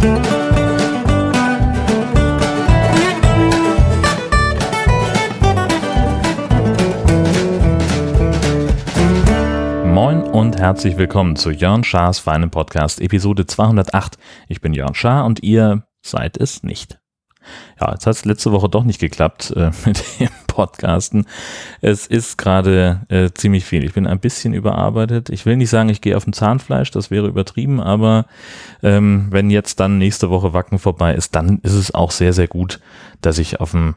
Moin und herzlich willkommen zu Jörn Schars feinem Podcast, Episode 208. Ich bin Jörn Schaar und ihr seid es nicht. Ja, jetzt hat es letzte Woche doch nicht geklappt äh, mit dem Podcasten. Es ist gerade äh, ziemlich viel. Ich bin ein bisschen überarbeitet. Ich will nicht sagen, ich gehe auf dem Zahnfleisch, das wäre übertrieben, aber ähm, wenn jetzt dann nächste Woche Wacken vorbei ist, dann ist es auch sehr, sehr gut, dass ich auf dem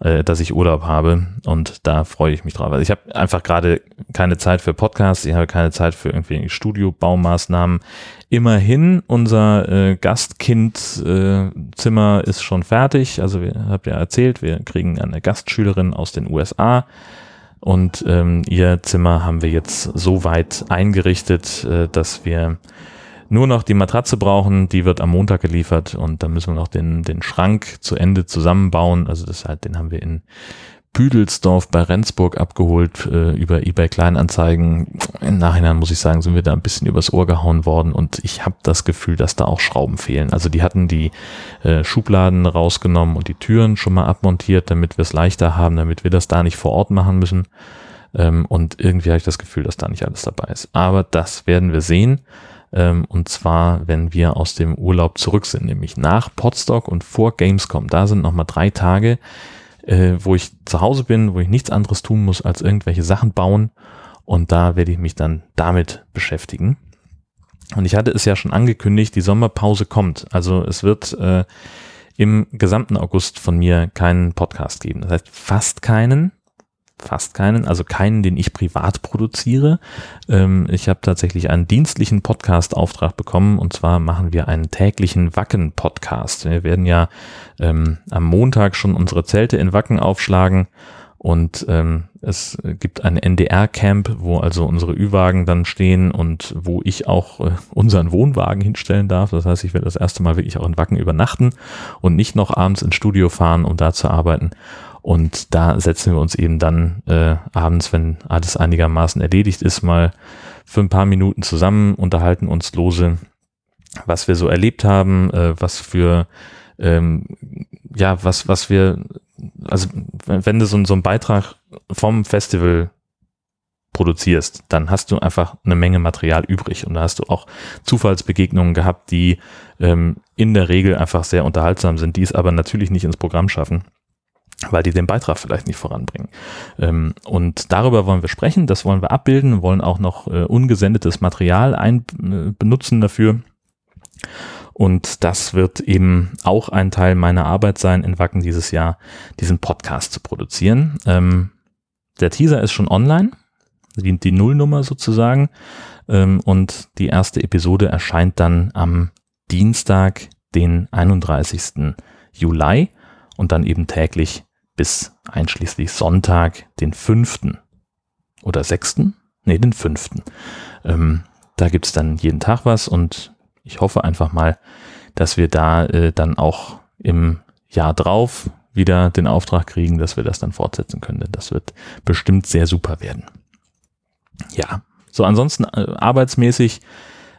äh, dass ich Urlaub habe und da freue ich mich drauf. Also ich habe einfach gerade keine Zeit für Podcasts, ich habe keine Zeit für irgendwie Studiobaumaßnahmen. Immerhin, unser äh, Gastkинdzimmer äh, ist schon fertig. Also wir habt ja erzählt, wir kriegen eine Gastschülerin aus den USA. Und ähm, ihr Zimmer haben wir jetzt so weit eingerichtet, äh, dass wir nur noch die Matratze brauchen, die wird am Montag geliefert und dann müssen wir noch den, den Schrank zu Ende zusammenbauen. Also das halt, den haben wir in Büdelsdorf bei Rendsburg abgeholt äh, über eBay Kleinanzeigen. Im Nachhinein muss ich sagen, sind wir da ein bisschen übers Ohr gehauen worden und ich habe das Gefühl, dass da auch Schrauben fehlen. Also die hatten die äh, Schubladen rausgenommen und die Türen schon mal abmontiert, damit wir es leichter haben, damit wir das da nicht vor Ort machen müssen. Ähm, und irgendwie habe ich das Gefühl, dass da nicht alles dabei ist. Aber das werden wir sehen. Ähm, und zwar, wenn wir aus dem Urlaub zurück sind, nämlich nach Podstock und vor Gamescom. Da sind nochmal drei Tage, äh, wo ich zu Hause bin, wo ich nichts anderes tun muss, als irgendwelche Sachen bauen. Und da werde ich mich dann damit beschäftigen. Und ich hatte es ja schon angekündigt, die Sommerpause kommt. Also es wird äh, im gesamten August von mir keinen Podcast geben. Das heißt fast keinen fast keinen, also keinen, den ich privat produziere. Ähm, ich habe tatsächlich einen dienstlichen Podcast-Auftrag bekommen und zwar machen wir einen täglichen Wacken-Podcast. Wir werden ja ähm, am Montag schon unsere Zelte in Wacken aufschlagen und ähm, es gibt ein NDR-Camp, wo also unsere Ü-Wagen dann stehen und wo ich auch äh, unseren Wohnwagen hinstellen darf. Das heißt, ich werde das erste Mal wirklich auch in Wacken übernachten und nicht noch abends ins Studio fahren, um da zu arbeiten. Und da setzen wir uns eben dann äh, abends, wenn alles einigermaßen erledigt ist, mal für ein paar Minuten zusammen, unterhalten uns lose, was wir so erlebt haben, äh, was für ähm, ja, was, was wir, also wenn du so, so einen Beitrag vom Festival produzierst, dann hast du einfach eine Menge Material übrig und da hast du auch Zufallsbegegnungen gehabt, die ähm, in der Regel einfach sehr unterhaltsam sind, die es aber natürlich nicht ins Programm schaffen weil die den Beitrag vielleicht nicht voranbringen. Ähm, und darüber wollen wir sprechen, das wollen wir abbilden, wollen auch noch äh, ungesendetes Material ein, äh, benutzen dafür. Und das wird eben auch ein Teil meiner Arbeit sein, in Wacken dieses Jahr diesen Podcast zu produzieren. Ähm, der Teaser ist schon online, die, die Nullnummer sozusagen. Ähm, und die erste Episode erscheint dann am Dienstag, den 31. Juli und dann eben täglich bis einschließlich Sonntag, den fünften oder sechsten, nee, den fünften. Ähm, da gibt's dann jeden Tag was und ich hoffe einfach mal, dass wir da äh, dann auch im Jahr drauf wieder den Auftrag kriegen, dass wir das dann fortsetzen können. Das wird bestimmt sehr super werden. Ja, so ansonsten äh, arbeitsmäßig,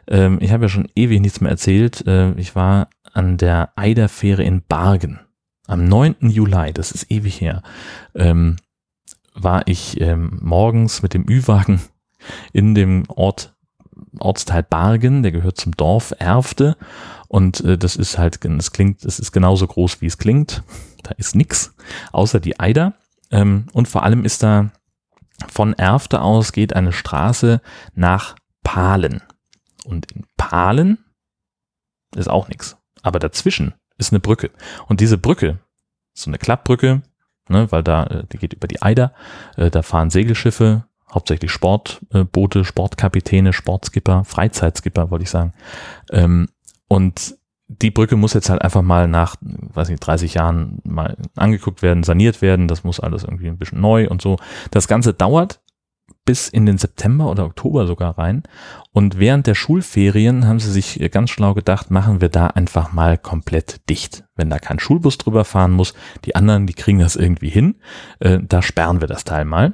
ähm, ich habe ja schon ewig nichts mehr erzählt. Äh, ich war an der Eiderfähre in Bargen am 9. Juli, das ist ewig her, ähm, war ich ähm, morgens mit dem Ü-Wagen in dem Ort, Ortsteil Bargen, der gehört zum Dorf Erfte und äh, das ist halt, es klingt, es ist genauso groß wie es klingt. Da ist nix, außer die Eider. Ähm, und vor allem ist da von Erfte aus geht eine Straße nach Pahlen. Und in Pahlen ist auch nix. Aber dazwischen ist eine Brücke. Und diese Brücke, so eine Klappbrücke, ne, weil da, äh, die geht über die Eider, äh, da fahren Segelschiffe, hauptsächlich Sportboote, Sportkapitäne, Sportskipper, Freizeitskipper, wollte ich sagen. Ähm, und die Brücke muss jetzt halt einfach mal nach, weiß nicht, 30 Jahren mal angeguckt werden, saniert werden. Das muss alles irgendwie ein bisschen neu und so. Das Ganze dauert bis in den September oder Oktober sogar rein. Und während der Schulferien haben sie sich ganz schlau gedacht, machen wir da einfach mal komplett dicht. Wenn da kein Schulbus drüber fahren muss, die anderen, die kriegen das irgendwie hin, äh, da sperren wir das Teil mal.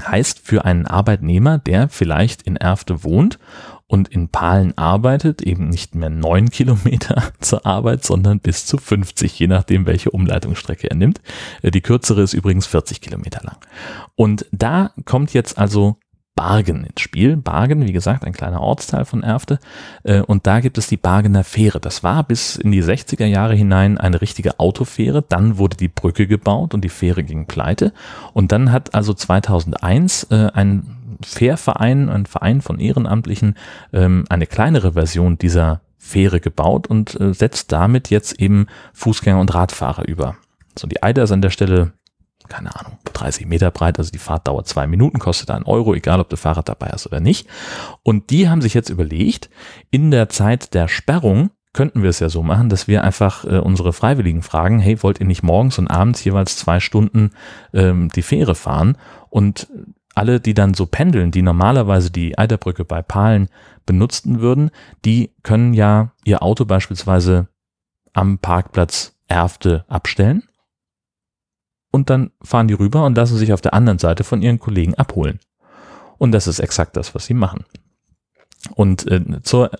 Heißt für einen Arbeitnehmer, der vielleicht in Erfte wohnt und in Palen arbeitet, eben nicht mehr neun Kilometer zur Arbeit, sondern bis zu 50, je nachdem, welche Umleitungsstrecke er nimmt. Äh, die kürzere ist übrigens 40 Kilometer lang. Und da kommt jetzt also Bargen ins Spiel. Bargen, wie gesagt, ein kleiner Ortsteil von Erfte. Äh, und da gibt es die Bargener Fähre. Das war bis in die 60er Jahre hinein eine richtige Autofähre. Dann wurde die Brücke gebaut und die Fähre ging pleite. Und dann hat also 2001 äh, ein Fährverein, ein Verein von Ehrenamtlichen, ähm, eine kleinere Version dieser Fähre gebaut und äh, setzt damit jetzt eben Fußgänger und Radfahrer über. So, die Eider ist an der Stelle keine Ahnung, 30 Meter breit, also die Fahrt dauert zwei Minuten, kostet einen Euro, egal ob du Fahrrad dabei hast oder nicht. Und die haben sich jetzt überlegt, in der Zeit der Sperrung könnten wir es ja so machen, dass wir einfach äh, unsere Freiwilligen fragen, hey, wollt ihr nicht morgens und abends jeweils zwei Stunden ähm, die Fähre fahren? Und alle, die dann so pendeln, die normalerweise die Eiderbrücke bei Palen benutzten würden, die können ja ihr Auto beispielsweise am Parkplatz Erfte abstellen und dann fahren die rüber und lassen sich auf der anderen Seite von ihren Kollegen abholen. Und das ist exakt das, was sie machen. Und äh, zur,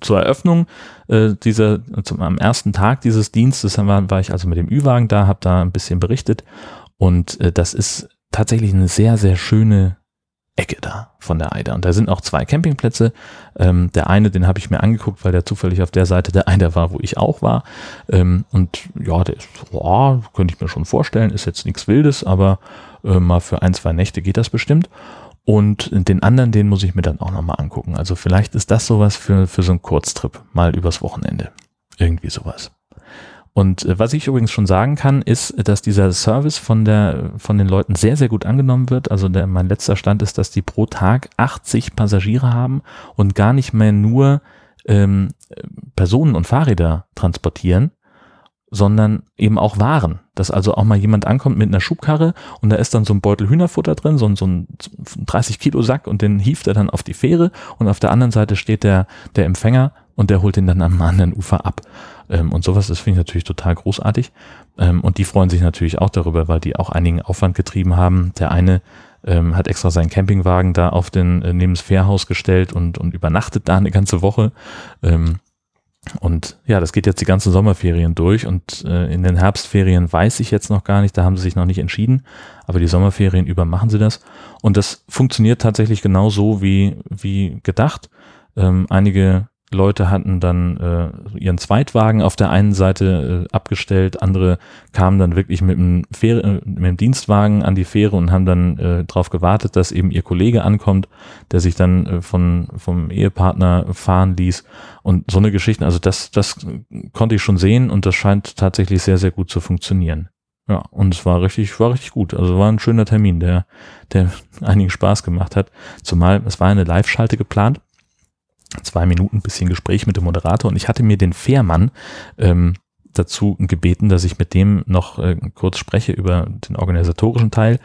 zur Eröffnung äh, dieser, zum, am ersten Tag dieses Dienstes war, war ich also mit dem Ü-Wagen da, habe da ein bisschen berichtet und äh, das ist tatsächlich eine sehr, sehr schöne Ecke da von der Eider. Und da sind auch zwei Campingplätze. Ähm, der eine, den habe ich mir angeguckt, weil der zufällig auf der Seite der Eider war, wo ich auch war. Ähm, und ja, der ist, boah, könnte ich mir schon vorstellen, ist jetzt nichts Wildes, aber äh, mal für ein, zwei Nächte geht das bestimmt. Und den anderen, den muss ich mir dann auch nochmal angucken. Also vielleicht ist das sowas für, für so einen Kurztrip, mal übers Wochenende. Irgendwie sowas. Und äh, was ich übrigens schon sagen kann, ist, dass dieser Service von der, von den Leuten sehr, sehr gut angenommen wird. Also der, mein letzter Stand ist, dass die pro Tag 80 Passagiere haben und gar nicht mehr nur ähm, Personen und Fahrräder transportieren, sondern eben auch Waren. Dass also auch mal jemand ankommt mit einer Schubkarre und da ist dann so ein Beutel Hühnerfutter drin, so ein, so ein 30 Kilo Sack und den hieft er dann auf die Fähre und auf der anderen Seite steht der, der Empfänger und der holt ihn dann am anderen Ufer ab. Ähm, und sowas, das finde ich natürlich total großartig. Ähm, und die freuen sich natürlich auch darüber, weil die auch einigen Aufwand getrieben haben. Der eine ähm, hat extra seinen Campingwagen da auf den äh, neben das Fährhaus gestellt und, und übernachtet da eine ganze Woche. Ähm, und ja, das geht jetzt die ganzen Sommerferien durch und äh, in den Herbstferien weiß ich jetzt noch gar nicht, da haben sie sich noch nicht entschieden, aber die Sommerferien über machen sie das und das funktioniert tatsächlich genau so wie, wie gedacht. Ähm, einige Leute hatten dann äh, ihren Zweitwagen auf der einen Seite äh, abgestellt, andere kamen dann wirklich mit dem, Fähre, äh, mit dem Dienstwagen an die Fähre und haben dann äh, darauf gewartet, dass eben ihr Kollege ankommt, der sich dann äh, von, vom Ehepartner fahren ließ. Und so eine Geschichte, also das, das konnte ich schon sehen und das scheint tatsächlich sehr, sehr gut zu funktionieren. Ja, und es war richtig, war richtig gut. Also war ein schöner Termin, der, der einigen Spaß gemacht hat. Zumal es war eine Live-Schalte geplant zwei Minuten bisschen Gespräch mit dem Moderator und ich hatte mir den Fährmann ähm, dazu gebeten, dass ich mit dem noch äh, kurz spreche über den organisatorischen Teil.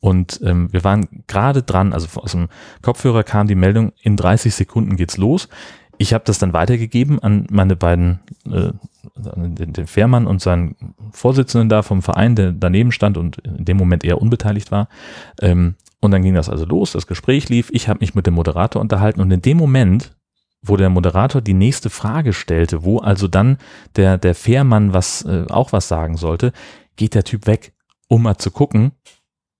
Und ähm, wir waren gerade dran, also aus dem Kopfhörer kam die Meldung, in 30 Sekunden geht's los. Ich habe das dann weitergegeben an meine beiden, äh, den, den Fährmann und seinen Vorsitzenden da vom Verein, der daneben stand und in dem Moment eher unbeteiligt war. Ähm, und dann ging das also los, das Gespräch lief, ich habe mich mit dem Moderator unterhalten und in dem Moment wo der Moderator die nächste Frage stellte, wo also dann der, der Fährmann was, äh, auch was sagen sollte, geht der Typ weg, um mal zu gucken,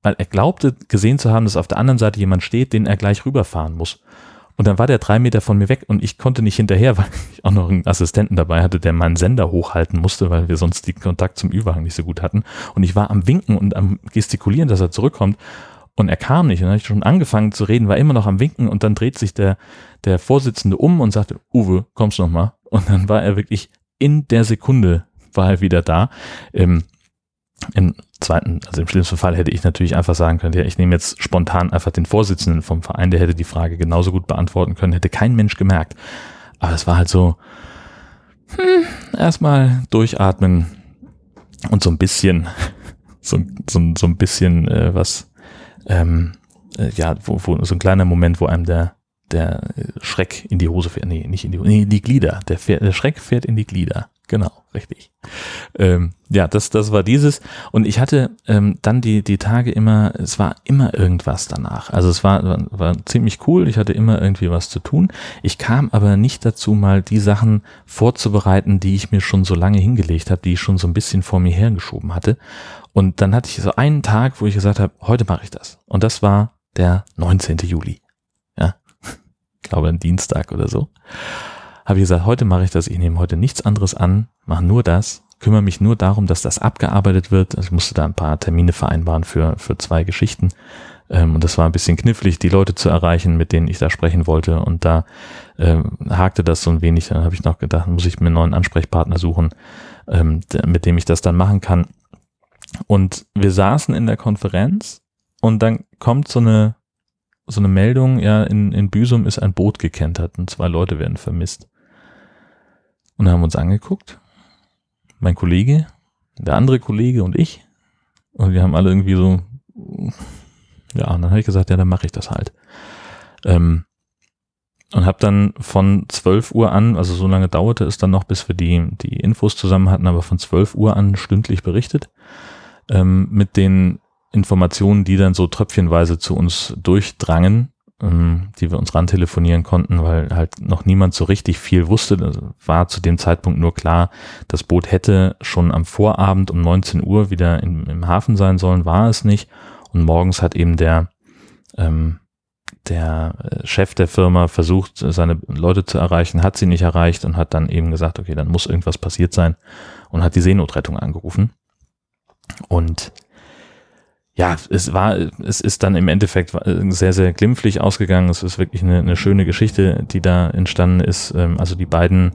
weil er glaubte gesehen zu haben, dass auf der anderen Seite jemand steht, den er gleich rüberfahren muss. Und dann war der drei Meter von mir weg und ich konnte nicht hinterher, weil ich auch noch einen Assistenten dabei hatte, der meinen Sender hochhalten musste, weil wir sonst den Kontakt zum Ü-Wagen nicht so gut hatten. Und ich war am Winken und am Gestikulieren, dass er zurückkommt. Und er kam nicht. Und dann habe ich schon angefangen zu reden, war immer noch am Winken und dann dreht sich der, der Vorsitzende um und sagte, Uwe, kommst noch mal? Und dann war er wirklich in der Sekunde war er wieder da. Im, Im zweiten, also im schlimmsten Fall hätte ich natürlich einfach sagen können, ja, ich nehme jetzt spontan einfach den Vorsitzenden vom Verein, der hätte die Frage genauso gut beantworten können, hätte kein Mensch gemerkt. Aber es war halt so, hm, erstmal durchatmen und so ein bisschen, so, so, so ein bisschen äh, was ähm, äh, ja, wo, wo so ein kleiner Moment, wo einem der, der Schreck in die Hose fährt. Nee, nicht in die Hose, nee, in die Glieder. Der, fährt, der Schreck fährt in die Glieder. Genau, richtig. Ähm, ja, das, das war dieses. Und ich hatte ähm, dann die, die Tage immer, es war immer irgendwas danach. Also es war, war ziemlich cool. Ich hatte immer irgendwie was zu tun. Ich kam aber nicht dazu, mal die Sachen vorzubereiten, die ich mir schon so lange hingelegt habe, die ich schon so ein bisschen vor mir hergeschoben hatte. Und dann hatte ich so einen Tag, wo ich gesagt habe, heute mache ich das. Und das war der 19. Juli. Ja, ich glaube ein Dienstag oder so habe ich gesagt, heute mache ich das, ich nehme heute nichts anderes an, mache nur das, kümmere mich nur darum, dass das abgearbeitet wird. Also ich musste da ein paar Termine vereinbaren für, für zwei Geschichten. Ähm, und das war ein bisschen knifflig, die Leute zu erreichen, mit denen ich da sprechen wollte. Und da ähm, hakte das so ein wenig. Dann habe ich noch gedacht, muss ich mir einen neuen Ansprechpartner suchen, ähm, mit dem ich das dann machen kann. Und wir saßen in der Konferenz und dann kommt so eine so eine Meldung, ja, in, in Büsum ist ein Boot gekentert und zwei Leute werden vermisst. Und haben uns angeguckt. Mein Kollege, der andere Kollege und ich. Und wir haben alle irgendwie so, ja, und dann habe ich gesagt, ja, dann mache ich das halt. Ähm, und habe dann von 12 Uhr an, also so lange dauerte es dann noch, bis wir die, die Infos zusammen hatten, aber von 12 Uhr an stündlich berichtet ähm, mit den Informationen, die dann so tröpfchenweise zu uns durchdrangen ähm, die wir uns ran telefonieren konnten, weil halt noch niemand so richtig viel wusste. Das war zu dem Zeitpunkt nur klar, das Boot hätte schon am Vorabend um 19 Uhr wieder in, im Hafen sein sollen, war es nicht. Und morgens hat eben der, ähm, der äh, Chef der Firma versucht, seine Leute zu erreichen, hat sie nicht erreicht und hat dann eben gesagt, okay, dann muss irgendwas passiert sein und hat die Seenotrettung angerufen. Und ja, es war, es ist dann im Endeffekt sehr, sehr glimpflich ausgegangen. Es ist wirklich eine, eine schöne Geschichte, die da entstanden ist. Ähm, also die beiden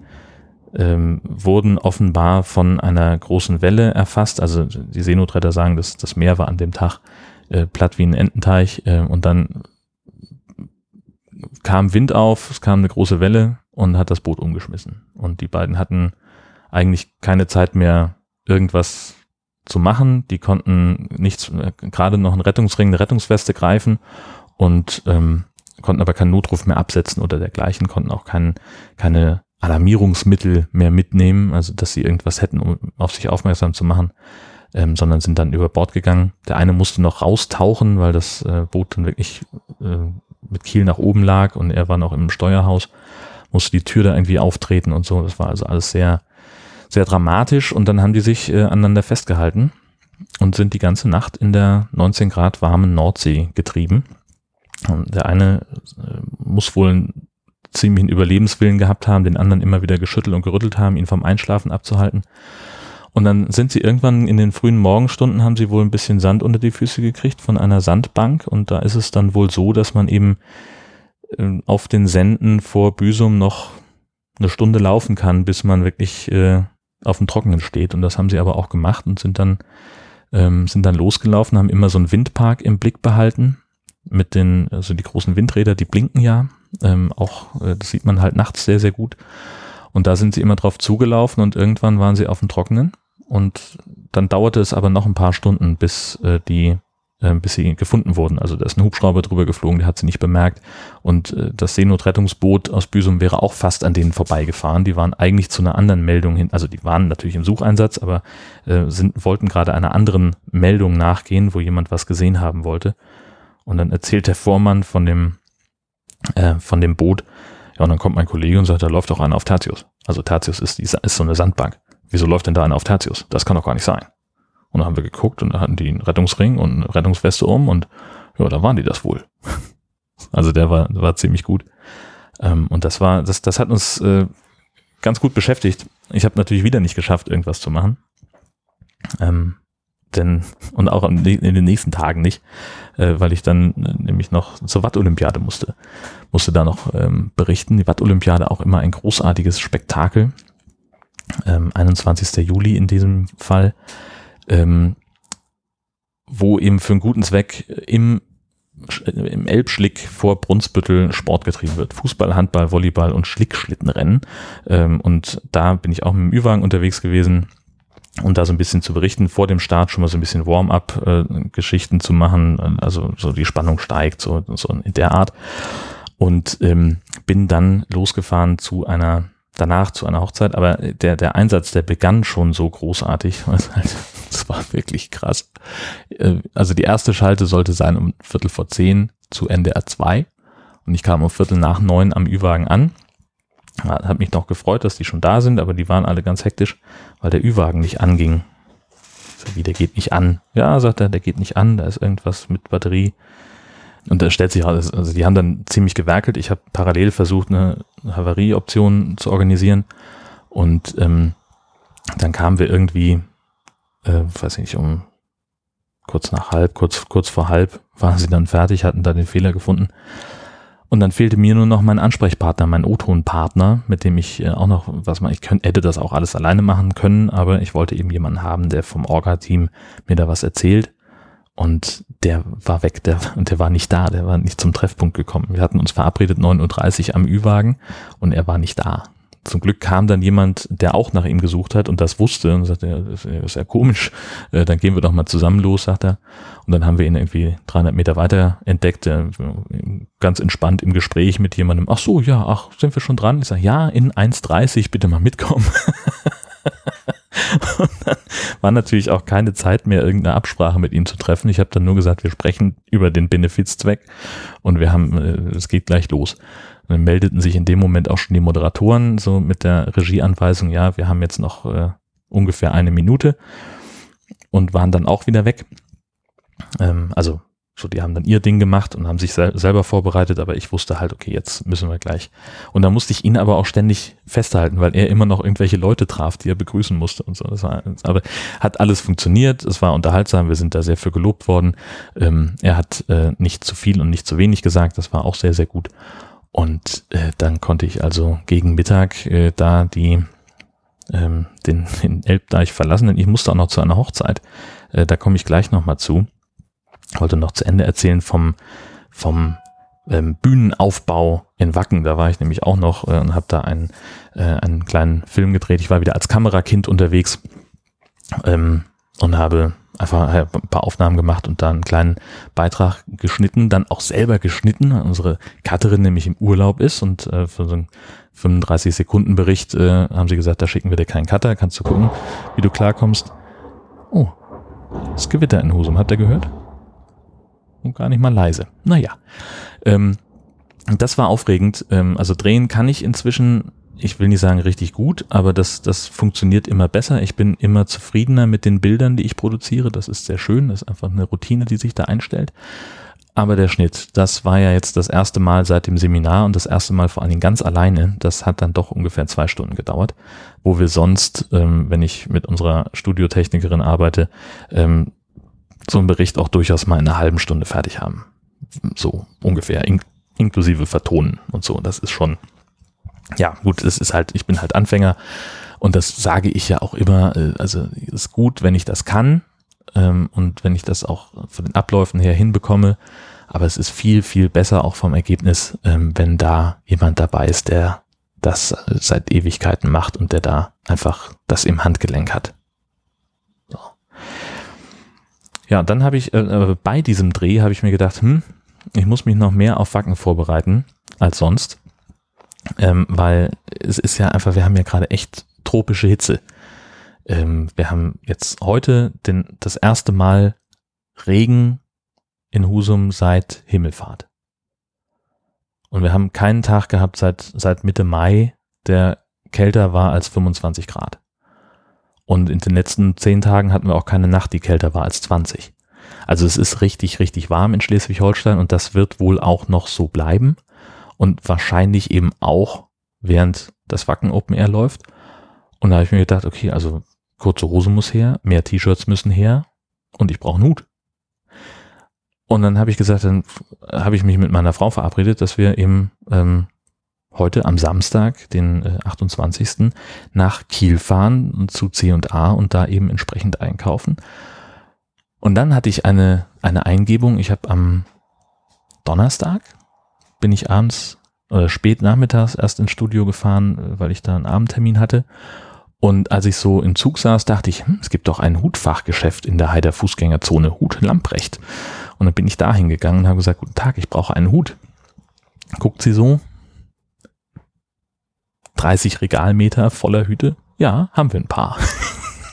ähm, wurden offenbar von einer großen Welle erfasst. Also die Seenotretter sagen, dass das Meer war an dem Tag äh, platt wie ein Ententeich äh, und dann kam Wind auf, es kam eine große Welle und hat das Boot umgeschmissen. Und die beiden hatten eigentlich keine Zeit mehr, irgendwas zu machen. Die konnten nicht äh, gerade noch einen Rettungsring, eine Rettungsweste greifen und ähm, konnten aber keinen Notruf mehr absetzen oder dergleichen, konnten auch kein, keine Alarmierungsmittel mehr mitnehmen, also dass sie irgendwas hätten, um auf sich aufmerksam zu machen, ähm, sondern sind dann über Bord gegangen. Der eine musste noch raustauchen, weil das äh, Boot dann wirklich äh, mit Kiel nach oben lag und er war noch im Steuerhaus, musste die Tür da irgendwie auftreten und so. Das war also alles sehr, sehr dramatisch und dann haben die sich äh, aneinander festgehalten und sind die ganze Nacht in der 19 Grad warmen Nordsee getrieben. Und der eine äh, muss wohl einen ziemlichen Überlebenswillen gehabt haben, den anderen immer wieder geschüttelt und gerüttelt haben, ihn vom Einschlafen abzuhalten. Und dann sind sie irgendwann in den frühen Morgenstunden, haben sie wohl ein bisschen Sand unter die Füße gekriegt von einer Sandbank. Und da ist es dann wohl so, dass man eben äh, auf den Senden vor Büsum noch eine Stunde laufen kann, bis man wirklich äh, auf dem Trockenen steht. Und das haben sie aber auch gemacht und sind dann, ähm, sind dann losgelaufen, haben immer so einen Windpark im Blick behalten. Mit den, also die großen Windräder, die blinken ja. Ähm, auch, äh, das sieht man halt nachts sehr, sehr gut. Und da sind sie immer drauf zugelaufen und irgendwann waren sie auf dem Trockenen. Und dann dauerte es aber noch ein paar Stunden, bis äh, die äh, bis sie gefunden wurden. Also da ist ein Hubschrauber drüber geflogen, der hat sie nicht bemerkt. Und äh, das Seenotrettungsboot aus Büsum wäre auch fast an denen vorbeigefahren. Die waren eigentlich zu einer anderen Meldung hin, also die waren natürlich im Sucheinsatz, aber äh, sind, wollten gerade einer anderen Meldung nachgehen, wo jemand was gesehen haben wollte. Und dann erzählt der Vormann von dem, äh, von dem Boot, ja, und dann kommt mein Kollege und sagt, da läuft auch einer auf Tertius. Also Tertius ist, ist so eine Sandbank. Wieso läuft denn da einer auf Tertius? Das kann doch gar nicht sein. Und dann haben wir geguckt und da hatten die einen Rettungsring und eine Rettungsweste um und ja, da waren die das wohl. also der war, war ziemlich gut. Ähm, und das war, das, das hat uns äh, ganz gut beschäftigt. Ich habe natürlich wieder nicht geschafft, irgendwas zu machen. Ähm, denn, und auch in den nächsten Tagen nicht, äh, weil ich dann äh, nämlich noch zur Watt-Olympiade musste. Musste da noch ähm, berichten. Die Watt-Olympiade auch immer ein großartiges Spektakel. Ähm, 21. Juli in diesem Fall ähm, wo eben für einen guten Zweck im, im Elbschlick vor Brunsbüttel Sport getrieben wird. Fußball, Handball, Volleyball und Schlickschlittenrennen. Ähm, und da bin ich auch mit dem Ü-Wagen unterwegs gewesen um da so ein bisschen zu berichten, vor dem Start schon mal so ein bisschen Warm-up-Geschichten äh, zu machen, also so die Spannung steigt, so, so in der Art. Und ähm, bin dann losgefahren zu einer danach zu einer Hochzeit, aber der, der Einsatz, der begann schon so großartig. Halt, das war wirklich krass. Äh, also die erste Schalte sollte sein um Viertel vor zehn zu NDR 2 und ich kam um Viertel nach neun am Ü-Wagen an. Hat mich noch gefreut, dass die schon da sind, aber die waren alle ganz hektisch, weil der Ü-Wagen nicht anging. So wie, der geht nicht an. Ja, sagt er, der geht nicht an, da ist irgendwas mit Batterie. Und da stellt sich raus, also die haben dann ziemlich gewerkelt. Ich habe parallel versucht, eine Havarieoption zu organisieren. Und ähm, dann kamen wir irgendwie, äh, weiß ich nicht, um kurz nach halb, kurz, kurz vor halb waren sie dann fertig, hatten da den Fehler gefunden. Und dann fehlte mir nur noch mein Ansprechpartner, mein O-Ton-Partner, mit dem ich äh, auch noch was mal, ich könnte, hätte das auch alles alleine machen können, aber ich wollte eben jemanden haben, der vom Orga-Team mir da was erzählt. Und der war weg, der, und der war nicht da, der war nicht zum Treffpunkt gekommen. Wir hatten uns verabredet 9.30 Uhr am Ü-Wagen und er war nicht da. Zum Glück kam dann jemand, der auch nach ihm gesucht hat und das wusste und sagte, das ist ja komisch, äh, dann gehen wir doch mal zusammen los, sagt er. Und dann haben wir ihn irgendwie 300 Meter weiter entdeckt, äh, ganz entspannt im Gespräch mit jemandem. Ach so, ja, ach, sind wir schon dran? Ich sage, ja, in 1.30 bitte mal mitkommen. War natürlich auch keine Zeit mehr, irgendeine Absprache mit ihm zu treffen. Ich habe dann nur gesagt, wir sprechen über den Benefizzweck und wir haben, äh, es geht gleich los. Und dann meldeten sich in dem Moment auch schon die Moderatoren so mit der Regieanweisung, ja, wir haben jetzt noch äh, ungefähr eine Minute und waren dann auch wieder weg. Ähm, also so, die haben dann ihr Ding gemacht und haben sich sel selber vorbereitet, aber ich wusste halt, okay, jetzt müssen wir gleich. Und da musste ich ihn aber auch ständig festhalten, weil er immer noch irgendwelche Leute traf, die er begrüßen musste und so. Das war, aber hat alles funktioniert, es war unterhaltsam, wir sind da sehr für gelobt worden. Ähm, er hat äh, nicht zu viel und nicht zu wenig gesagt, das war auch sehr, sehr gut. Und äh, dann konnte ich also gegen Mittag äh, da die ähm, den, den Elbdeich verlassen, denn ich musste auch noch zu einer Hochzeit. Äh, da komme ich gleich nochmal zu wollte noch zu Ende erzählen vom, vom ähm, Bühnenaufbau in Wacken. Da war ich nämlich auch noch äh, und habe da einen, äh, einen kleinen Film gedreht. Ich war wieder als Kamerakind unterwegs ähm, und habe einfach ein paar Aufnahmen gemacht und da einen kleinen Beitrag geschnitten, dann auch selber geschnitten. Unsere Cutterin nämlich im Urlaub ist und äh, für so einen 35 Sekunden Bericht äh, haben sie gesagt, da schicken wir dir keinen Cutter, kannst du gucken, wie du klarkommst. Oh, das Gewitter in Husum, habt ihr gehört? Und gar nicht mal leise. Naja. Ähm, das war aufregend. Ähm, also drehen kann ich inzwischen, ich will nicht sagen richtig gut, aber das, das funktioniert immer besser. Ich bin immer zufriedener mit den Bildern, die ich produziere. Das ist sehr schön. Das ist einfach eine Routine, die sich da einstellt. Aber der Schnitt, das war ja jetzt das erste Mal seit dem Seminar und das erste Mal vor allen Dingen ganz alleine. Das hat dann doch ungefähr zwei Stunden gedauert, wo wir sonst, ähm, wenn ich mit unserer Studiotechnikerin arbeite, ähm, so einen Bericht auch durchaus mal in einer halben Stunde fertig haben. So ungefähr, in, inklusive Vertonen und so. Das ist schon, ja, gut, es ist halt, ich bin halt Anfänger und das sage ich ja auch immer, äh, also es ist gut, wenn ich das kann ähm, und wenn ich das auch von den Abläufen her hinbekomme, aber es ist viel, viel besser auch vom Ergebnis, ähm, wenn da jemand dabei ist, der das seit Ewigkeiten macht und der da einfach das im Handgelenk hat. Ja, dann habe ich, äh, äh, bei diesem Dreh habe ich mir gedacht, hm, ich muss mich noch mehr auf Wacken vorbereiten als sonst. Ähm, weil es ist ja einfach, wir haben ja gerade echt tropische Hitze. Ähm, wir haben jetzt heute den, das erste Mal Regen in Husum seit Himmelfahrt. Und wir haben keinen Tag gehabt seit, seit Mitte Mai, der kälter war als 25 Grad. Und in den letzten zehn Tagen hatten wir auch keine Nacht, die kälter war als 20. Also es ist richtig, richtig warm in Schleswig-Holstein und das wird wohl auch noch so bleiben und wahrscheinlich eben auch während das Wacken Open Air läuft. Und da habe ich mir gedacht, okay, also kurze Hose muss her, mehr T-Shirts müssen her und ich brauche einen Hut. Und dann habe ich gesagt, dann habe ich mich mit meiner Frau verabredet, dass wir eben ähm, heute am Samstag, den äh, 28. nach Kiel fahren zu C&A und da eben entsprechend einkaufen. Und dann hatte ich eine, eine Eingebung. Ich habe am Donnerstag bin ich abends oder spät nachmittags erst ins Studio gefahren, weil ich da einen Abendtermin hatte. Und als ich so im Zug saß, dachte ich, hm, es gibt doch ein Hutfachgeschäft in der Heider Fußgängerzone, Hut Lamprecht. Und dann bin ich da hingegangen und habe gesagt, guten Tag, ich brauche einen Hut. Guckt sie so, 30 Regalmeter voller Hüte? Ja, haben wir ein paar.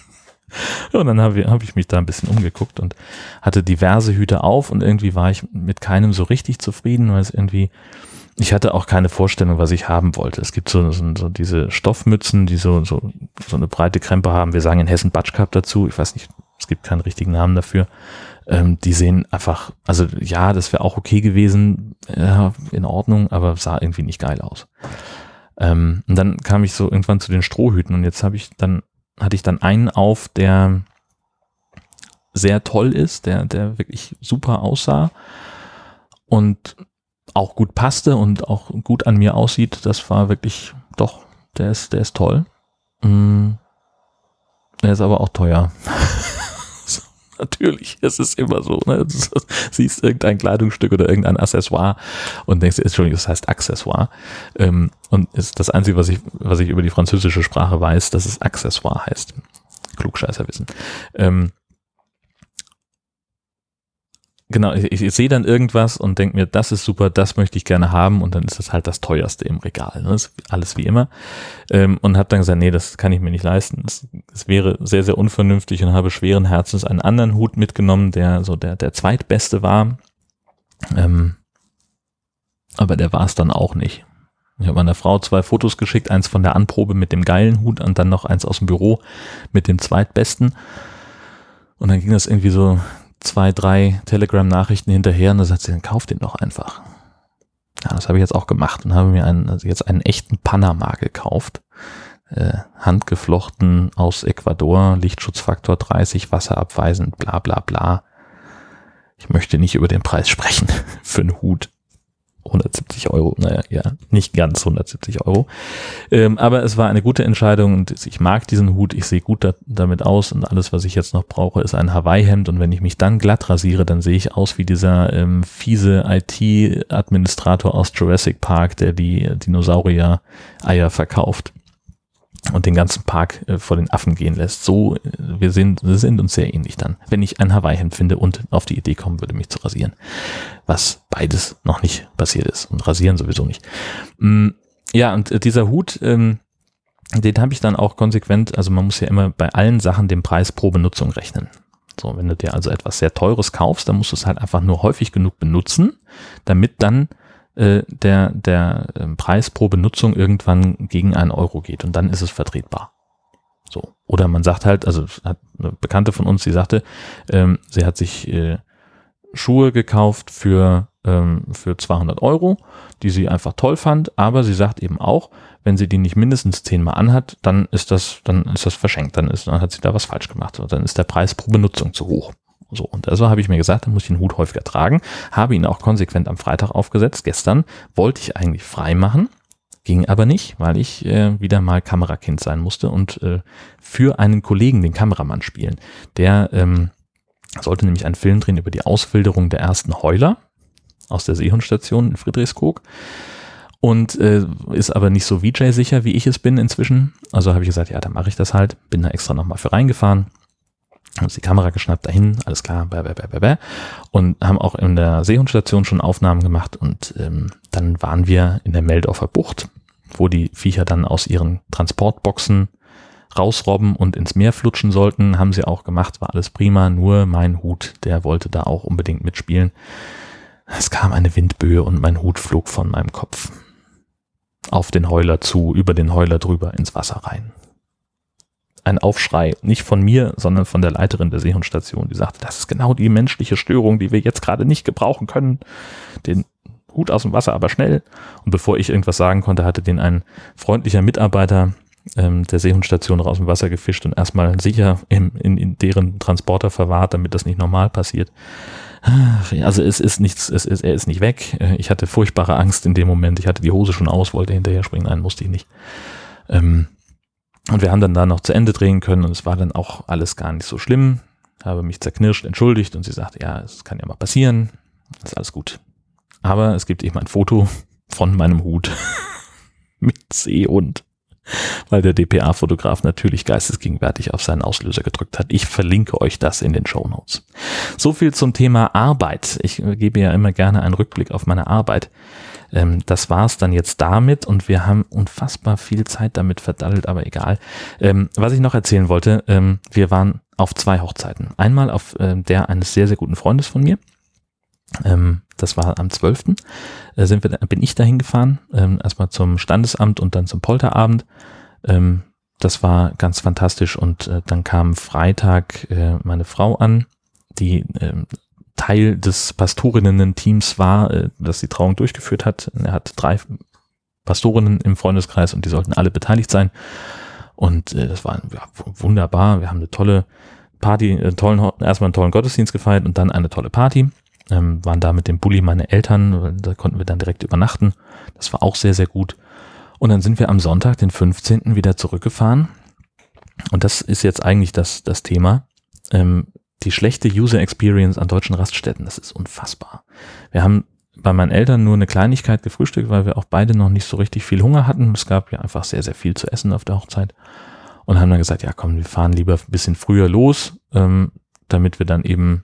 und dann habe hab ich mich da ein bisschen umgeguckt und hatte diverse Hüte auf und irgendwie war ich mit keinem so richtig zufrieden, weil es irgendwie, ich hatte auch keine Vorstellung, was ich haben wollte. Es gibt so, so, so diese Stoffmützen, die so, so, so eine breite Krempe haben. Wir sagen in Hessen Batschkap dazu. Ich weiß nicht, es gibt keinen richtigen Namen dafür. Ähm, die sehen einfach, also ja, das wäre auch okay gewesen, ja, in Ordnung, aber sah irgendwie nicht geil aus. Ähm, und dann kam ich so irgendwann zu den Strohhüten und jetzt habe ich dann, hatte ich dann einen auf, der sehr toll ist, der, der wirklich super aussah und auch gut passte und auch gut an mir aussieht. Das war wirklich, doch, der ist, der ist toll. Mm, der ist aber auch teuer. Natürlich, es ist immer so. Ne? Du siehst irgendein Kleidungsstück oder irgendein Accessoire und denkst, Entschuldigung, das heißt Accessoire. Ähm, und ist das Einzige, was ich, was ich über die französische Sprache weiß, dass es Accessoire heißt. Klugscheißer wissen. Ähm, genau, ich, ich sehe dann irgendwas und denke mir, das ist super, das möchte ich gerne haben und dann ist das halt das teuerste im Regal. Ne? alles wie immer. Ähm, und habe dann gesagt, nee, das kann ich mir nicht leisten. Es, wäre sehr, sehr unvernünftig und habe schweren Herzens einen anderen Hut mitgenommen, der so der, der zweitbeste war. Ähm, aber der war es dann auch nicht. Ich habe meiner Frau zwei Fotos geschickt, eins von der Anprobe mit dem geilen Hut und dann noch eins aus dem Büro mit dem zweitbesten. Und dann ging das irgendwie so zwei, drei Telegram-Nachrichten hinterher und da sagt sie, dann kauf den doch einfach. Ja, das habe ich jetzt auch gemacht und habe mir einen, also jetzt einen echten Panama gekauft. Äh, handgeflochten aus Ecuador, Lichtschutzfaktor 30, wasserabweisend, bla bla bla. Ich möchte nicht über den Preis sprechen für einen Hut. 170 Euro, naja, ja, nicht ganz 170 Euro. Ähm, aber es war eine gute Entscheidung und ich mag diesen Hut, ich sehe gut da, damit aus und alles, was ich jetzt noch brauche, ist ein Hawaii-Hemd und wenn ich mich dann glatt rasiere, dann sehe ich aus wie dieser ähm, fiese IT-Administrator aus Jurassic Park, der die Dinosaurier-Eier verkauft und den ganzen Park äh, vor den Affen gehen lässt. So, äh, wir sind, wir sind uns sehr ähnlich dann. Wenn ich ein Hawaii-Hemd finde und auf die Idee kommen würde, mich zu rasieren. Was beides noch nicht passiert ist. Und rasieren sowieso nicht. Mm, ja, und äh, dieser Hut, ähm, den habe ich dann auch konsequent, also man muss ja immer bei allen Sachen den Preis pro Benutzung rechnen. So, wenn du dir also etwas sehr Teures kaufst, dann musst du es halt einfach nur häufig genug benutzen, damit dann äh, der, der äh, Preis pro Benutzung irgendwann gegen einen Euro geht und dann ist es vertretbar. So. Oder man sagt halt, also hat eine Bekannte von uns, die sagte, ähm, sie hat sich äh, Schuhe gekauft für, ähm, für 200 Euro, die sie einfach toll fand, aber sie sagt eben auch, wenn sie die nicht mindestens zehnmal anhat, dann ist das, dann ist das verschenkt, dann ist, dann hat sie da was falsch gemacht, dann ist der Preis pro Benutzung zu hoch. So, und also habe ich mir gesagt, dann muss ich den Hut häufiger tragen, habe ihn auch konsequent am Freitag aufgesetzt. Gestern wollte ich eigentlich frei machen, ging aber nicht, weil ich äh, wieder mal Kamerakind sein musste und äh, für einen Kollegen den Kameramann spielen. Der ähm, sollte nämlich einen Film drehen über die Auswilderung der ersten Heuler aus der Seehundstation in Friedrichskoog und äh, ist aber nicht so VJ-sicher, wie ich es bin inzwischen. Also habe ich gesagt, ja, dann mache ich das halt. Bin da extra nochmal für reingefahren haben uns die Kamera geschnappt dahin, alles klar, bäh, bäh, bäh, bäh, und haben auch in der Seehundstation schon Aufnahmen gemacht und ähm, dann waren wir in der Meldorfer Bucht, wo die Viecher dann aus ihren Transportboxen rausrobben und ins Meer flutschen sollten, haben sie auch gemacht, war alles prima, nur mein Hut, der wollte da auch unbedingt mitspielen. Es kam eine Windböe und mein Hut flog von meinem Kopf auf den Heuler zu, über den Heuler drüber ins Wasser rein ein Aufschrei, nicht von mir, sondern von der Leiterin der Seehundstation, die sagte, das ist genau die menschliche Störung, die wir jetzt gerade nicht gebrauchen können. Den Hut aus dem Wasser, aber schnell. Und bevor ich irgendwas sagen konnte, hatte den ein freundlicher Mitarbeiter ähm, der Seehundstation raus dem Wasser gefischt und erstmal sicher im, in, in deren Transporter verwahrt, damit das nicht normal passiert. Also es ist nichts, es ist, er ist nicht weg. Ich hatte furchtbare Angst in dem Moment. Ich hatte die Hose schon aus, wollte hinterher springen, nein, musste ich nicht. Ähm, und wir haben dann da noch zu Ende drehen können und es war dann auch alles gar nicht so schlimm. Habe mich zerknirscht, entschuldigt und sie sagte, ja, es kann ja mal passieren. Ist alles gut. Aber es gibt eben ein Foto von meinem Hut mit Seehund, weil der DPA-Fotograf natürlich geistesgegenwärtig auf seinen Auslöser gedrückt hat. Ich verlinke euch das in den Show Notes. So viel zum Thema Arbeit. Ich gebe ja immer gerne einen Rückblick auf meine Arbeit. Ähm, das war's dann jetzt damit und wir haben unfassbar viel Zeit damit verdattelt, aber egal. Ähm, was ich noch erzählen wollte, ähm, wir waren auf zwei Hochzeiten. Einmal auf äh, der eines sehr, sehr guten Freundes von mir. Ähm, das war am 12. Äh, sind wir, bin ich dahin gefahren, ähm, erstmal zum Standesamt und dann zum Polterabend. Ähm, das war ganz fantastisch und äh, dann kam Freitag äh, meine Frau an, die äh, Teil des Pastorinnen-Teams war, äh, das die Trauung durchgeführt hat. Er hat drei Pastorinnen im Freundeskreis und die sollten alle beteiligt sein. Und äh, das war wunderbar. Wir haben eine tolle Party, äh, tollen, erstmal einen tollen Gottesdienst gefeiert und dann eine tolle Party. Ähm, waren da mit dem Bulli meine Eltern, da konnten wir dann direkt übernachten. Das war auch sehr, sehr gut. Und dann sind wir am Sonntag, den 15. wieder zurückgefahren. Und das ist jetzt eigentlich das, das Thema. Ähm, die schlechte User Experience an deutschen Raststätten, das ist unfassbar. Wir haben bei meinen Eltern nur eine Kleinigkeit gefrühstückt, weil wir auch beide noch nicht so richtig viel Hunger hatten. Es gab ja einfach sehr, sehr viel zu essen auf der Hochzeit. Und haben dann gesagt, ja komm, wir fahren lieber ein bisschen früher los, ähm, damit wir dann eben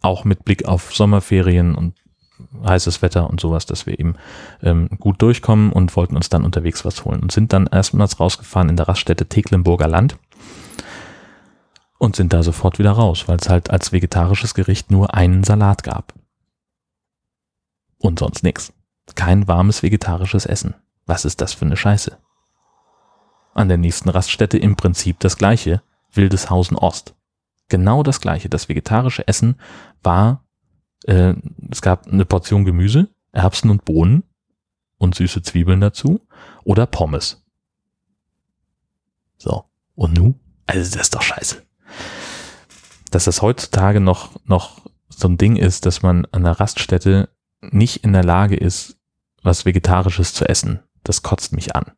auch mit Blick auf Sommerferien und heißes Wetter und sowas, dass wir eben ähm, gut durchkommen und wollten uns dann unterwegs was holen und sind dann erstmals rausgefahren in der Raststätte Tecklenburger Land und sind da sofort wieder raus, weil es halt als vegetarisches Gericht nur einen Salat gab. Und sonst nichts. Kein warmes vegetarisches Essen. Was ist das für eine Scheiße? An der nächsten Raststätte im Prinzip das gleiche, Wildeshausen Ost. Genau das gleiche. Das vegetarische Essen war äh, es gab eine Portion Gemüse, Erbsen und Bohnen und süße Zwiebeln dazu oder Pommes. So. Und nu? Also das ist doch scheiße. Dass das heutzutage noch, noch so ein Ding ist, dass man an der Raststätte nicht in der Lage ist, was Vegetarisches zu essen, das kotzt mich an.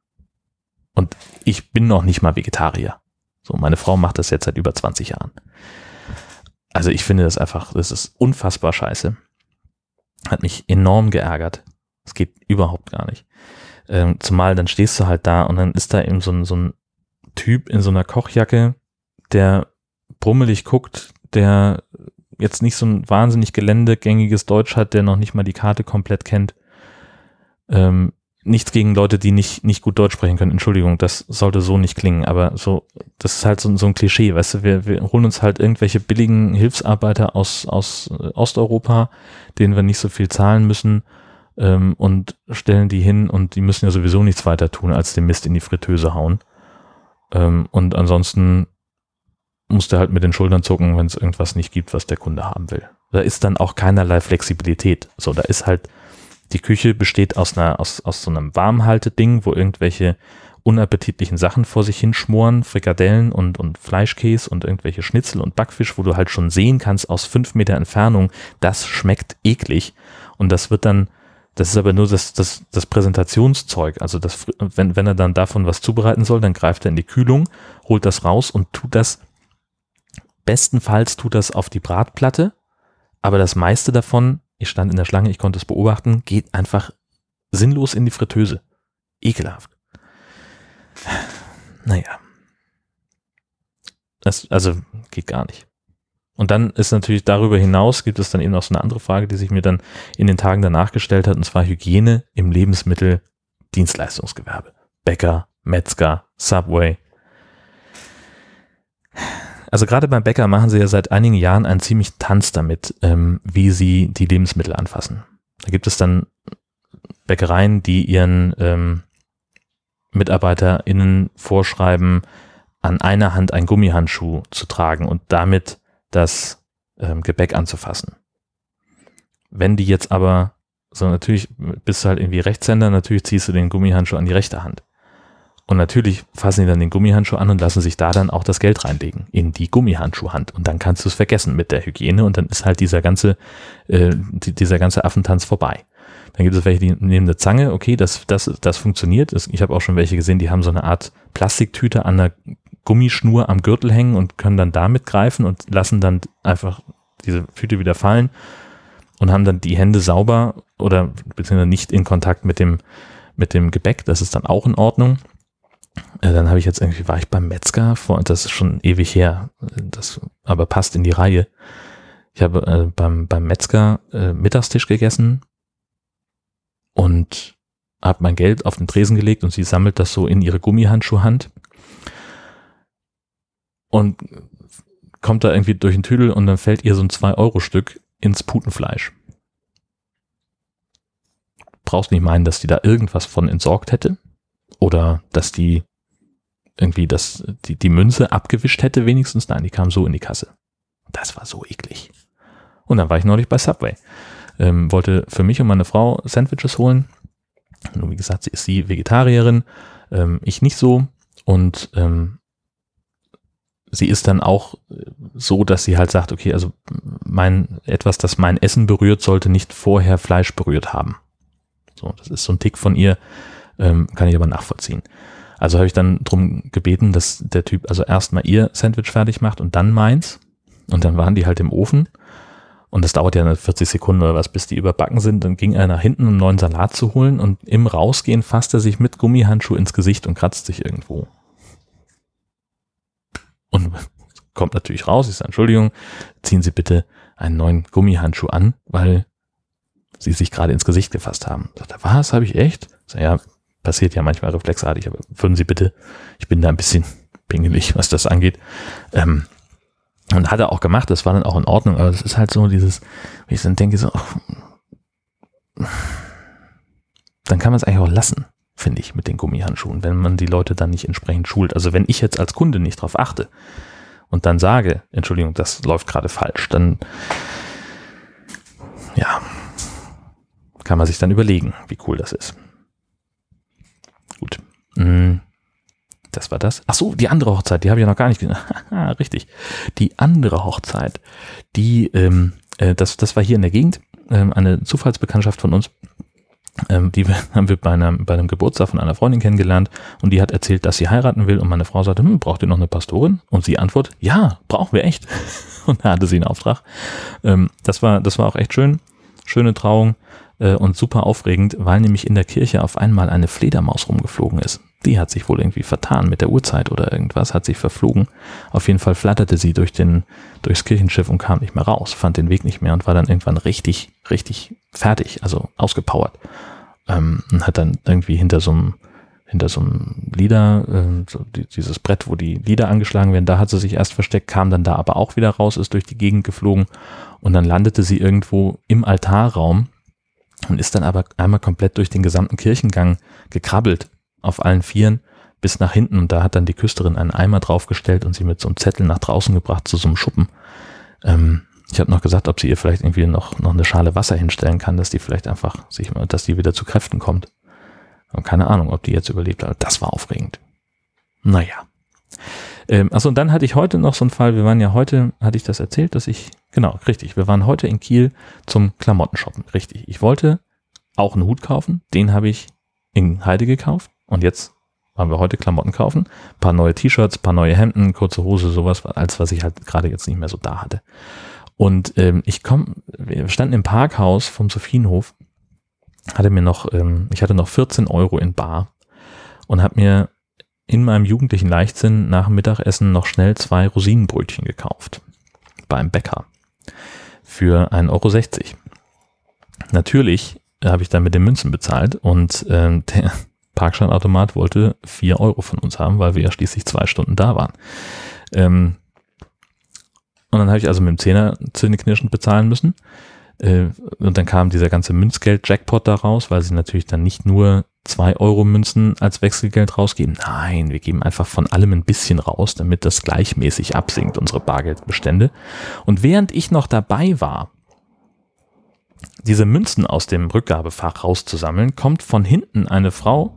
Und ich bin noch nicht mal Vegetarier. So, meine Frau macht das jetzt seit über 20 Jahren. Also ich finde das einfach, das ist unfassbar scheiße. Hat mich enorm geärgert. Es geht überhaupt gar nicht. Ähm, zumal dann stehst du halt da und dann ist da eben so ein, so ein Typ in so einer Kochjacke, der brummelig guckt, der jetzt nicht so ein wahnsinnig geländegängiges Deutsch hat, der noch nicht mal die Karte komplett kennt. Ähm, nichts gegen Leute, die nicht, nicht gut Deutsch sprechen können. Entschuldigung, das sollte so nicht klingen, aber so, das ist halt so, so ein Klischee, weißt du, wir, wir holen uns halt irgendwelche billigen Hilfsarbeiter aus, aus äh, Osteuropa, denen wir nicht so viel zahlen müssen, ähm, und stellen die hin und die müssen ja sowieso nichts weiter tun, als den Mist in die Fritteuse hauen. Ähm, und ansonsten muss der halt mit den Schultern zucken, wenn es irgendwas nicht gibt, was der Kunde haben will. Da ist dann auch keinerlei Flexibilität. So, da ist halt, die Küche besteht aus einer, aus, aus so einem Warmhalteding, wo irgendwelche unappetitlichen Sachen vor sich hinschmoren, Frikadellen und, und Fleischkäse und irgendwelche Schnitzel und Backfisch, wo du halt schon sehen kannst aus fünf Meter Entfernung, das schmeckt eklig. Und das wird dann, das ist aber nur das, das, das Präsentationszeug. Also das, wenn, wenn er dann davon was zubereiten soll, dann greift er in die Kühlung, holt das raus und tut das, bestenfalls tut das auf die Bratplatte, aber das meiste davon ich stand in der Schlange, ich konnte es beobachten, geht einfach sinnlos in die Fritteuse. Ekelhaft. Naja. Das, also geht gar nicht. Und dann ist natürlich darüber hinaus, gibt es dann eben noch so eine andere Frage, die sich mir dann in den Tagen danach gestellt hat, und zwar Hygiene im Lebensmittel-Dienstleistungsgewerbe. Bäcker, Metzger, Subway, also gerade beim Bäcker machen sie ja seit einigen Jahren einen ziemlich Tanz damit, ähm, wie sie die Lebensmittel anfassen. Da gibt es dann Bäckereien, die ihren ähm, MitarbeiterInnen vorschreiben, an einer Hand einen Gummihandschuh zu tragen und damit das ähm, Gebäck anzufassen. Wenn die jetzt aber, so natürlich bist du halt irgendwie Rechtshänder, natürlich ziehst du den Gummihandschuh an die rechte Hand. Und natürlich fassen die dann den Gummihandschuh an und lassen sich da dann auch das Geld reinlegen in die Gummihandschuhhand. Und dann kannst du es vergessen mit der Hygiene und dann ist halt dieser ganze, äh, dieser ganze Affentanz vorbei. Dann gibt es welche, die nehmen eine Zange, okay, das, das, das funktioniert. Ich habe auch schon welche gesehen, die haben so eine Art Plastiktüte an der Gummischnur am Gürtel hängen und können dann damit greifen und lassen dann einfach diese Tüte wieder fallen und haben dann die Hände sauber oder beziehungsweise nicht in Kontakt mit dem, mit dem Gebäck. Das ist dann auch in Ordnung. Äh, dann habe ich jetzt irgendwie, war ich beim Metzger vor, das ist schon ewig her, das aber passt in die Reihe. Ich habe äh, beim, beim Metzger äh, Mittagstisch gegessen und habe mein Geld auf den Tresen gelegt und sie sammelt das so in ihre Gummihandschuhhand und kommt da irgendwie durch den Tüdel und dann fällt ihr so ein 2-Euro-Stück ins Putenfleisch. Brauchst nicht meinen, dass die da irgendwas von entsorgt hätte oder dass die irgendwie das, die, die Münze abgewischt hätte wenigstens. Nein, die kam so in die Kasse. Das war so eklig. Und dann war ich neulich bei Subway. Ähm, wollte für mich und meine Frau Sandwiches holen. Nur wie gesagt, sie ist sie Vegetarierin, ähm, ich nicht so. Und ähm, sie ist dann auch so, dass sie halt sagt, okay, also mein etwas, das mein Essen berührt, sollte nicht vorher Fleisch berührt haben. So, das ist so ein Tick von ihr, ähm, kann ich aber nachvollziehen. Also habe ich dann drum gebeten, dass der Typ also erstmal ihr Sandwich fertig macht und dann meins. Und dann waren die halt im Ofen. Und das dauert ja 40 Sekunden oder was, bis die überbacken sind. Dann ging er nach hinten, um einen neuen Salat zu holen. Und im Rausgehen fasst er sich mit Gummihandschuh ins Gesicht und kratzt sich irgendwo. Und kommt natürlich raus. Ich sage, Entschuldigung, ziehen Sie bitte einen neuen Gummihandschuh an, weil Sie sich gerade ins Gesicht gefasst haben. Sagt er, was, habe ich echt? Sag, ja, passiert ja manchmal reflexartig, aber würden Sie bitte, ich bin da ein bisschen pingelig, was das angeht. Ähm, und hat er auch gemacht, das war dann auch in Ordnung, aber das ist halt so dieses, wie ich dann denke, so, dann kann man es eigentlich auch lassen, finde ich, mit den Gummihandschuhen, wenn man die Leute dann nicht entsprechend schult. Also wenn ich jetzt als Kunde nicht drauf achte und dann sage, Entschuldigung, das läuft gerade falsch, dann, ja, kann man sich dann überlegen, wie cool das ist. Gut. Mm. Das war das. Ach so, die andere Hochzeit, die habe ich ja noch gar nicht gesehen. Richtig. Die andere Hochzeit, die, ähm, äh, das, das war hier in der Gegend, ähm, eine Zufallsbekanntschaft von uns. Ähm, die haben wir bei einem, bei einem Geburtstag von einer Freundin kennengelernt und die hat erzählt, dass sie heiraten will und meine Frau sagte, hm, braucht ihr noch eine Pastorin? Und sie antwortet, ja, brauchen wir echt. und da hatte sie einen Auftrag. Ähm, das war, das war auch echt schön. Schöne Trauung äh, und super aufregend, weil nämlich in der Kirche auf einmal eine Fledermaus rumgeflogen ist. Die hat sich wohl irgendwie vertan mit der Uhrzeit oder irgendwas, hat sich verflogen. Auf jeden Fall flatterte sie durch den, durchs Kirchenschiff und kam nicht mehr raus, fand den Weg nicht mehr und war dann irgendwann richtig, richtig fertig, also ausgepowert. Ähm, und hat dann irgendwie hinter so einem, hinter so einem Lieder, äh, so die, dieses Brett, wo die Lieder angeschlagen werden, da hat sie sich erst versteckt, kam dann da aber auch wieder raus, ist durch die Gegend geflogen und dann landete sie irgendwo im Altarraum und ist dann aber einmal komplett durch den gesamten Kirchengang gekrabbelt auf allen Vieren bis nach hinten und da hat dann die Küsterin einen Eimer draufgestellt und sie mit so einem Zettel nach draußen gebracht zu so einem Schuppen. Ähm, ich habe noch gesagt, ob sie ihr vielleicht irgendwie noch, noch eine Schale Wasser hinstellen kann, dass die vielleicht einfach sich, dass die wieder zu Kräften kommt. Und keine Ahnung, ob die jetzt überlebt hat. Das war aufregend. Naja. Ähm, achso, und dann hatte ich heute noch so einen Fall, wir waren ja heute, hatte ich das erzählt, dass ich, genau, richtig, wir waren heute in Kiel zum Klamottenshoppen, richtig. Ich wollte auch einen Hut kaufen, den habe ich in Heide gekauft. Und jetzt waren wir heute Klamotten kaufen, ein paar neue T-Shirts, paar neue Hemden, kurze Hose, sowas, als was ich halt gerade jetzt nicht mehr so da hatte. Und ähm, ich komme, wir standen im Parkhaus vom Sophienhof, hatte mir noch, ähm, ich hatte noch 14 Euro in Bar und habe mir in meinem jugendlichen Leichtsinn nach dem Mittagessen noch schnell zwei Rosinenbrötchen gekauft. Beim Bäcker. Für 1,60 Euro. Natürlich habe ich dann mit den Münzen bezahlt und äh, der Parkscheinautomat wollte 4 Euro von uns haben, weil wir ja schließlich zwei Stunden da waren. Ähm, und dann habe ich also mit dem Zehner zähneknirschend bezahlen müssen. Äh, und dann kam dieser ganze Münzgeld-Jackpot da raus, weil sie natürlich dann nicht nur 2 Euro Münzen als Wechselgeld rausgeben. Nein, wir geben einfach von allem ein bisschen raus, damit das gleichmäßig absinkt, unsere Bargeldbestände. Und während ich noch dabei war, diese Münzen aus dem Rückgabefach rauszusammeln, kommt von hinten eine Frau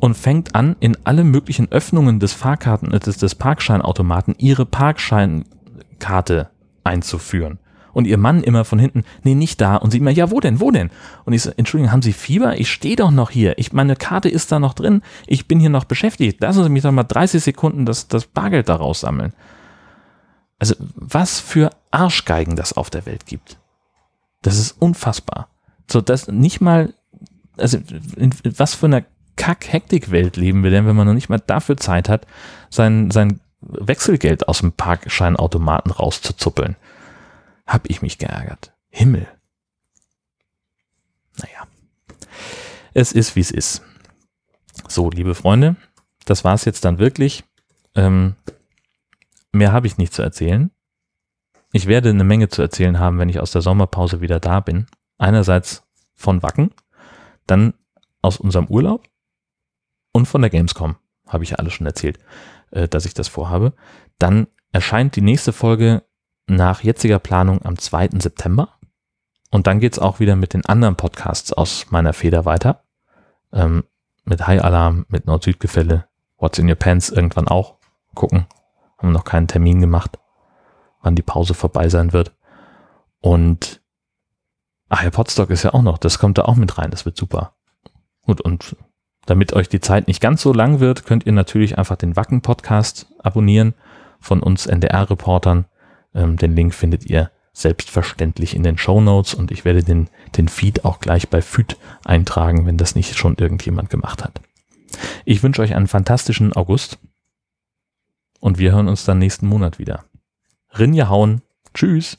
und fängt an, in alle möglichen Öffnungen des Fahrkarten, des, des Parkscheinautomaten ihre Parkscheinkarte einzuführen. Und ihr Mann immer von hinten, nee, nicht da. Und sie immer, ja, wo denn, wo denn? Und ich so, Entschuldigung, haben Sie Fieber? Ich stehe doch noch hier. Ich, meine Karte ist da noch drin. Ich bin hier noch beschäftigt. Lassen Sie mich doch mal 30 Sekunden das, das Bargeld da raussammeln. Also, was für Arschgeigen das auf der Welt gibt. Das ist unfassbar. So, dass nicht mal, also, in, was für einer Kack-Hektik-Welt leben wir denn, wenn man noch nicht mal dafür Zeit hat, sein, sein Wechselgeld aus dem Parkscheinautomaten rauszuzuppeln. Hab ich mich geärgert. Himmel. Naja. es ist, wie es ist. So, liebe Freunde, das war es jetzt dann wirklich. Ähm, mehr habe ich nicht zu erzählen. Ich werde eine Menge zu erzählen haben, wenn ich aus der Sommerpause wieder da bin. Einerseits von Wacken, dann aus unserem Urlaub und von der Gamescom. Habe ich ja alles schon erzählt, äh, dass ich das vorhabe. Dann erscheint die nächste Folge nach jetziger Planung am 2. September. Und dann geht's auch wieder mit den anderen Podcasts aus meiner Feder weiter. Ähm, mit High Alarm, mit Nord-Süd-Gefälle, What's in Your Pants irgendwann auch. Gucken. Haben noch keinen Termin gemacht, wann die Pause vorbei sein wird. Und ach ja, Podstock ist ja auch noch, das kommt da auch mit rein, das wird super. Gut, und damit euch die Zeit nicht ganz so lang wird, könnt ihr natürlich einfach den Wacken-Podcast abonnieren von uns NDR-Reportern. Ähm, den Link findet ihr selbstverständlich in den Show Notes und ich werde den, den Feed auch gleich bei FÜD eintragen, wenn das nicht schon irgendjemand gemacht hat. Ich wünsche euch einen fantastischen August und wir hören uns dann nächsten Monat wieder. Rinja hauen. Tschüss.